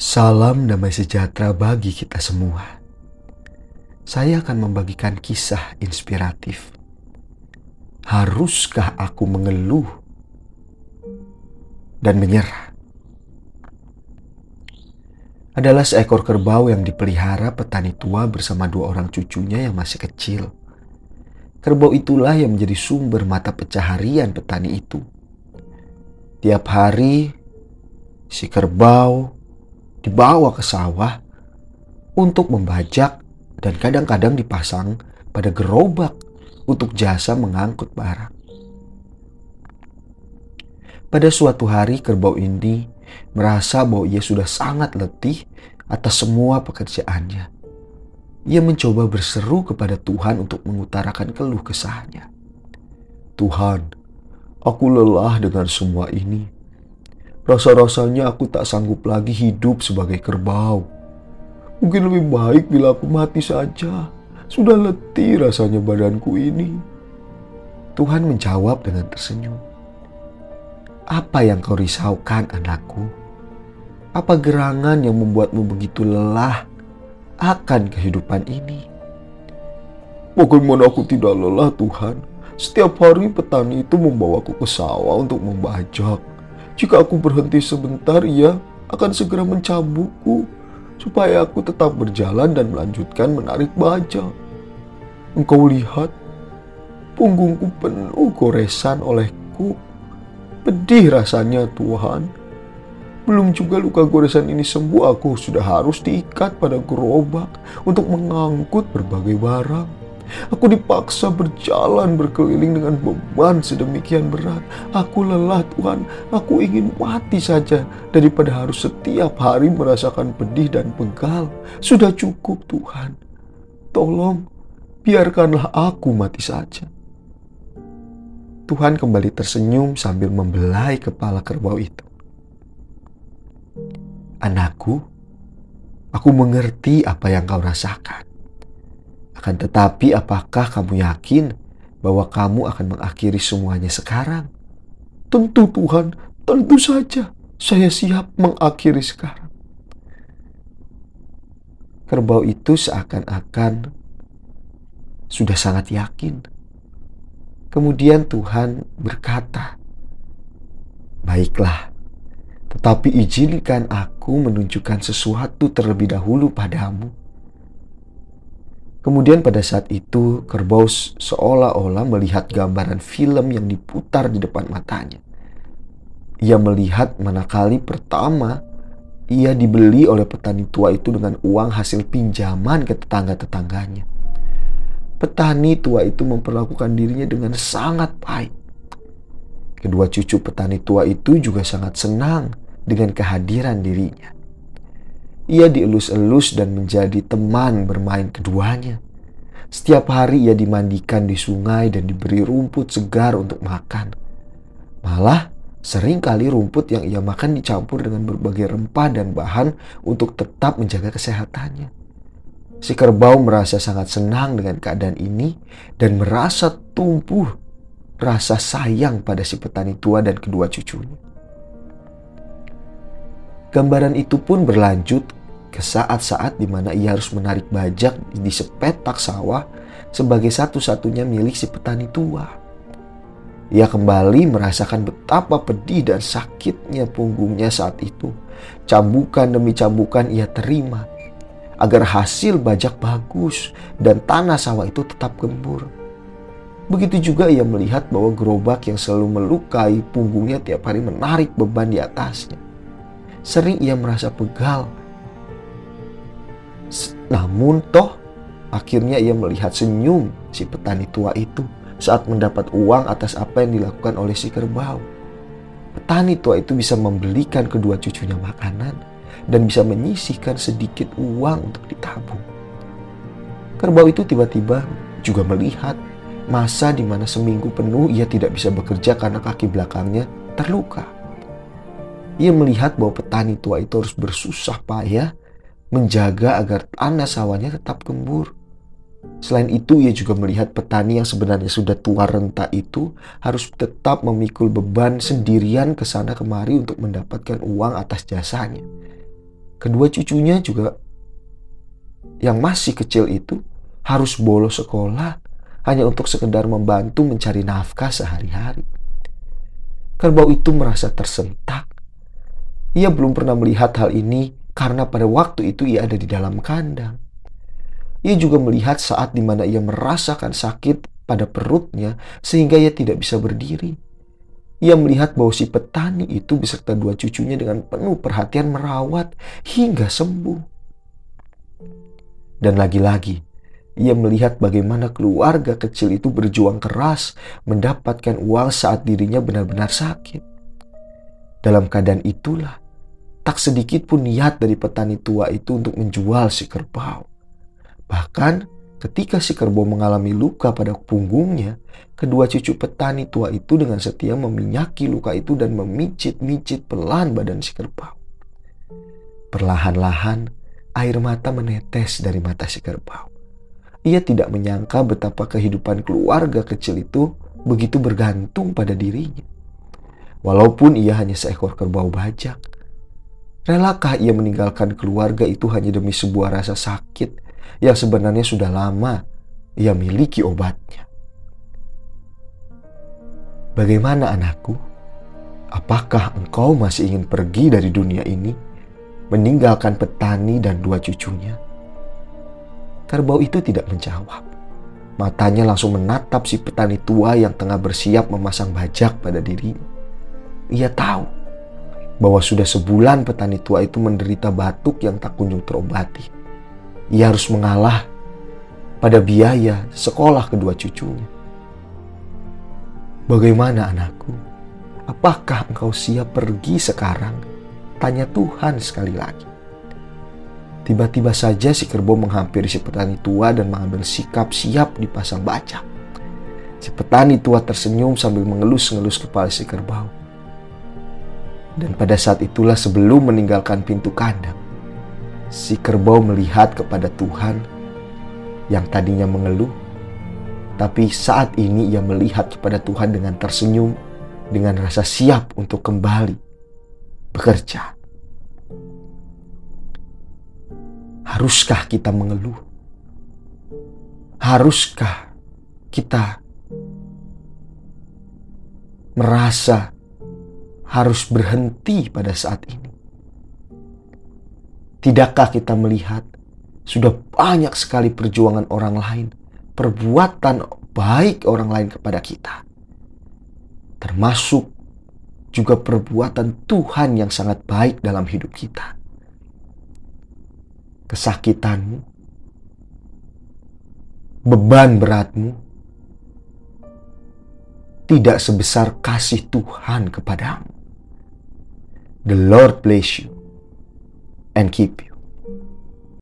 Salam damai sejahtera bagi kita semua. Saya akan membagikan kisah inspiratif. Haruskah aku mengeluh dan menyerah? Adalah seekor kerbau yang dipelihara petani tua bersama dua orang cucunya yang masih kecil. Kerbau itulah yang menjadi sumber mata pencaharian petani itu. Tiap hari, si kerbau dibawa ke sawah untuk membajak dan kadang-kadang dipasang pada gerobak untuk jasa mengangkut barang. Pada suatu hari kerbau ini merasa bahwa ia sudah sangat letih atas semua pekerjaannya. Ia mencoba berseru kepada Tuhan untuk mengutarakan keluh kesahnya. Tuhan, aku lelah dengan semua ini Rasa-rasanya aku tak sanggup lagi hidup sebagai kerbau. Mungkin lebih baik bila aku mati saja. Sudah letih rasanya badanku ini. Tuhan menjawab dengan tersenyum. Apa yang kau risaukan anakku? Apa gerangan yang membuatmu begitu lelah akan kehidupan ini? Bagaimana aku tidak lelah Tuhan? Setiap hari petani itu membawaku ke sawah untuk membajak. Jika aku berhenti sebentar, ia akan segera mencambukku supaya aku tetap berjalan dan melanjutkan menarik baja. Engkau lihat, punggungku penuh goresan olehku. Pedih rasanya Tuhan. Belum juga luka goresan ini sembuh, aku sudah harus diikat pada gerobak untuk mengangkut berbagai barang. Aku dipaksa berjalan berkeliling dengan beban sedemikian berat. Aku lelah Tuhan, aku ingin mati saja daripada harus setiap hari merasakan pedih dan pegal. Sudah cukup Tuhan. Tolong biarkanlah aku mati saja. Tuhan kembali tersenyum sambil membelai kepala kerbau itu. Anakku, aku mengerti apa yang kau rasakan. Akan tetapi apakah kamu yakin bahwa kamu akan mengakhiri semuanya sekarang? Tentu Tuhan, tentu saja saya siap mengakhiri sekarang. Kerbau itu seakan-akan sudah sangat yakin. Kemudian Tuhan berkata, "Baiklah, tetapi izinkan aku menunjukkan sesuatu terlebih dahulu padamu." Kemudian pada saat itu kerbau seolah-olah melihat gambaran film yang diputar di depan matanya. Ia melihat manakali pertama ia dibeli oleh petani tua itu dengan uang hasil pinjaman ke tetangga-tetangganya. Petani tua itu memperlakukan dirinya dengan sangat baik. Kedua cucu petani tua itu juga sangat senang dengan kehadiran dirinya. Ia dielus-elus dan menjadi teman bermain keduanya. Setiap hari ia dimandikan di sungai dan diberi rumput segar untuk makan. Malah sering kali rumput yang ia makan dicampur dengan berbagai rempah dan bahan untuk tetap menjaga kesehatannya. Si kerbau merasa sangat senang dengan keadaan ini dan merasa tumbuh rasa sayang pada si petani tua dan kedua cucunya. Gambaran itu pun berlanjut ke saat-saat di mana ia harus menarik bajak di sepetak sawah sebagai satu-satunya milik si petani tua. Ia kembali merasakan betapa pedih dan sakitnya punggungnya saat itu. Cambukan demi cambukan ia terima agar hasil bajak bagus dan tanah sawah itu tetap gembur. Begitu juga ia melihat bahwa gerobak yang selalu melukai punggungnya tiap hari menarik beban di atasnya. Sering ia merasa pegal namun toh akhirnya ia melihat senyum si petani tua itu saat mendapat uang atas apa yang dilakukan oleh si kerbau. Petani tua itu bisa membelikan kedua cucunya makanan dan bisa menyisihkan sedikit uang untuk ditabung. Kerbau itu tiba-tiba juga melihat masa di mana seminggu penuh ia tidak bisa bekerja karena kaki belakangnya terluka. Ia melihat bahwa petani tua itu harus bersusah payah menjaga agar tanah sawahnya tetap gembur. Selain itu, ia juga melihat petani yang sebenarnya sudah tua renta itu harus tetap memikul beban sendirian ke sana kemari untuk mendapatkan uang atas jasanya. kedua cucunya juga yang masih kecil itu harus bolos sekolah hanya untuk sekedar membantu mencari nafkah sehari-hari. Kerbau itu merasa tersentak. Ia belum pernah melihat hal ini karena pada waktu itu ia ada di dalam kandang. Ia juga melihat saat di mana ia merasakan sakit pada perutnya sehingga ia tidak bisa berdiri. Ia melihat bahwa si petani itu beserta dua cucunya dengan penuh perhatian merawat hingga sembuh. Dan lagi-lagi, ia melihat bagaimana keluarga kecil itu berjuang keras mendapatkan uang saat dirinya benar-benar sakit. Dalam keadaan itulah, tak sedikit pun niat dari petani tua itu untuk menjual si kerbau. Bahkan ketika si kerbau mengalami luka pada punggungnya, kedua cucu petani tua itu dengan setia meminyaki luka itu dan memicit-micit pelan badan si kerbau. Perlahan-lahan, air mata menetes dari mata si kerbau. Ia tidak menyangka betapa kehidupan keluarga kecil itu begitu bergantung pada dirinya. Walaupun ia hanya seekor kerbau bajak, relakah ia meninggalkan keluarga itu hanya demi sebuah rasa sakit yang sebenarnya sudah lama ia miliki obatnya? Bagaimana anakku? Apakah engkau masih ingin pergi dari dunia ini, meninggalkan petani dan dua cucunya? Kerbau itu tidak menjawab. Matanya langsung menatap si petani tua yang tengah bersiap memasang bajak pada dirinya. Ia tahu bahwa sudah sebulan petani tua itu menderita batuk yang tak kunjung terobati. Ia harus mengalah pada biaya sekolah kedua cucunya. Bagaimana anakku? Apakah engkau siap pergi sekarang? Tanya Tuhan sekali lagi. Tiba-tiba saja si kerbau menghampiri si petani tua dan mengambil sikap siap dipasang baca. Si petani tua tersenyum sambil mengelus-ngelus kepala si kerbau. Dan pada saat itulah sebelum meninggalkan pintu kandang, si kerbau melihat kepada Tuhan yang tadinya mengeluh, tapi saat ini ia melihat kepada Tuhan dengan tersenyum, dengan rasa siap untuk kembali bekerja. Haruskah kita mengeluh? Haruskah kita merasa harus berhenti pada saat ini? Tidakkah kita melihat sudah banyak sekali perjuangan orang lain, perbuatan baik orang lain kepada kita, termasuk juga perbuatan Tuhan yang sangat baik dalam hidup kita? kesakitanmu, beban beratmu tidak sebesar kasih Tuhan kepadamu. The Lord bless you and keep you.